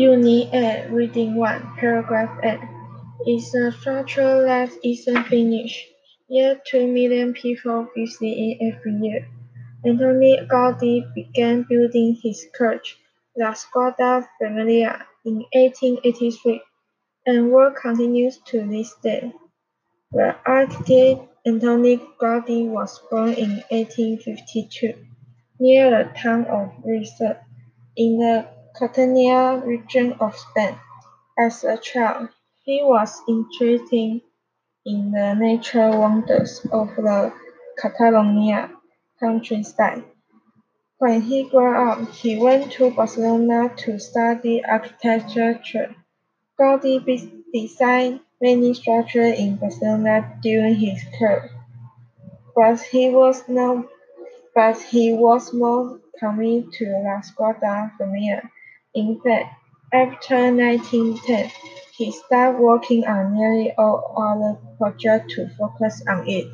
Unit A, Reading 1, Paragraph A, is a structure that isn't finished, yet two million people visit it every year. Antoni Gaudí began building his church, La Sagrada Familia, in 1883, and work continues to this day. The architect Antoni Gaudí was born in 1852, near the town of Ripoll, in the Catalonia region of Spain. As a child, he was interested in the natural wonders of the Catalonia countryside. When he grew up, he went to Barcelona to study architecture. Gaudí designed many structures in Barcelona during his career, but he was no, but he was more committed to La Sagrada Familia. In fact, after 1910, he stopped working on nearly all other projects to focus on it.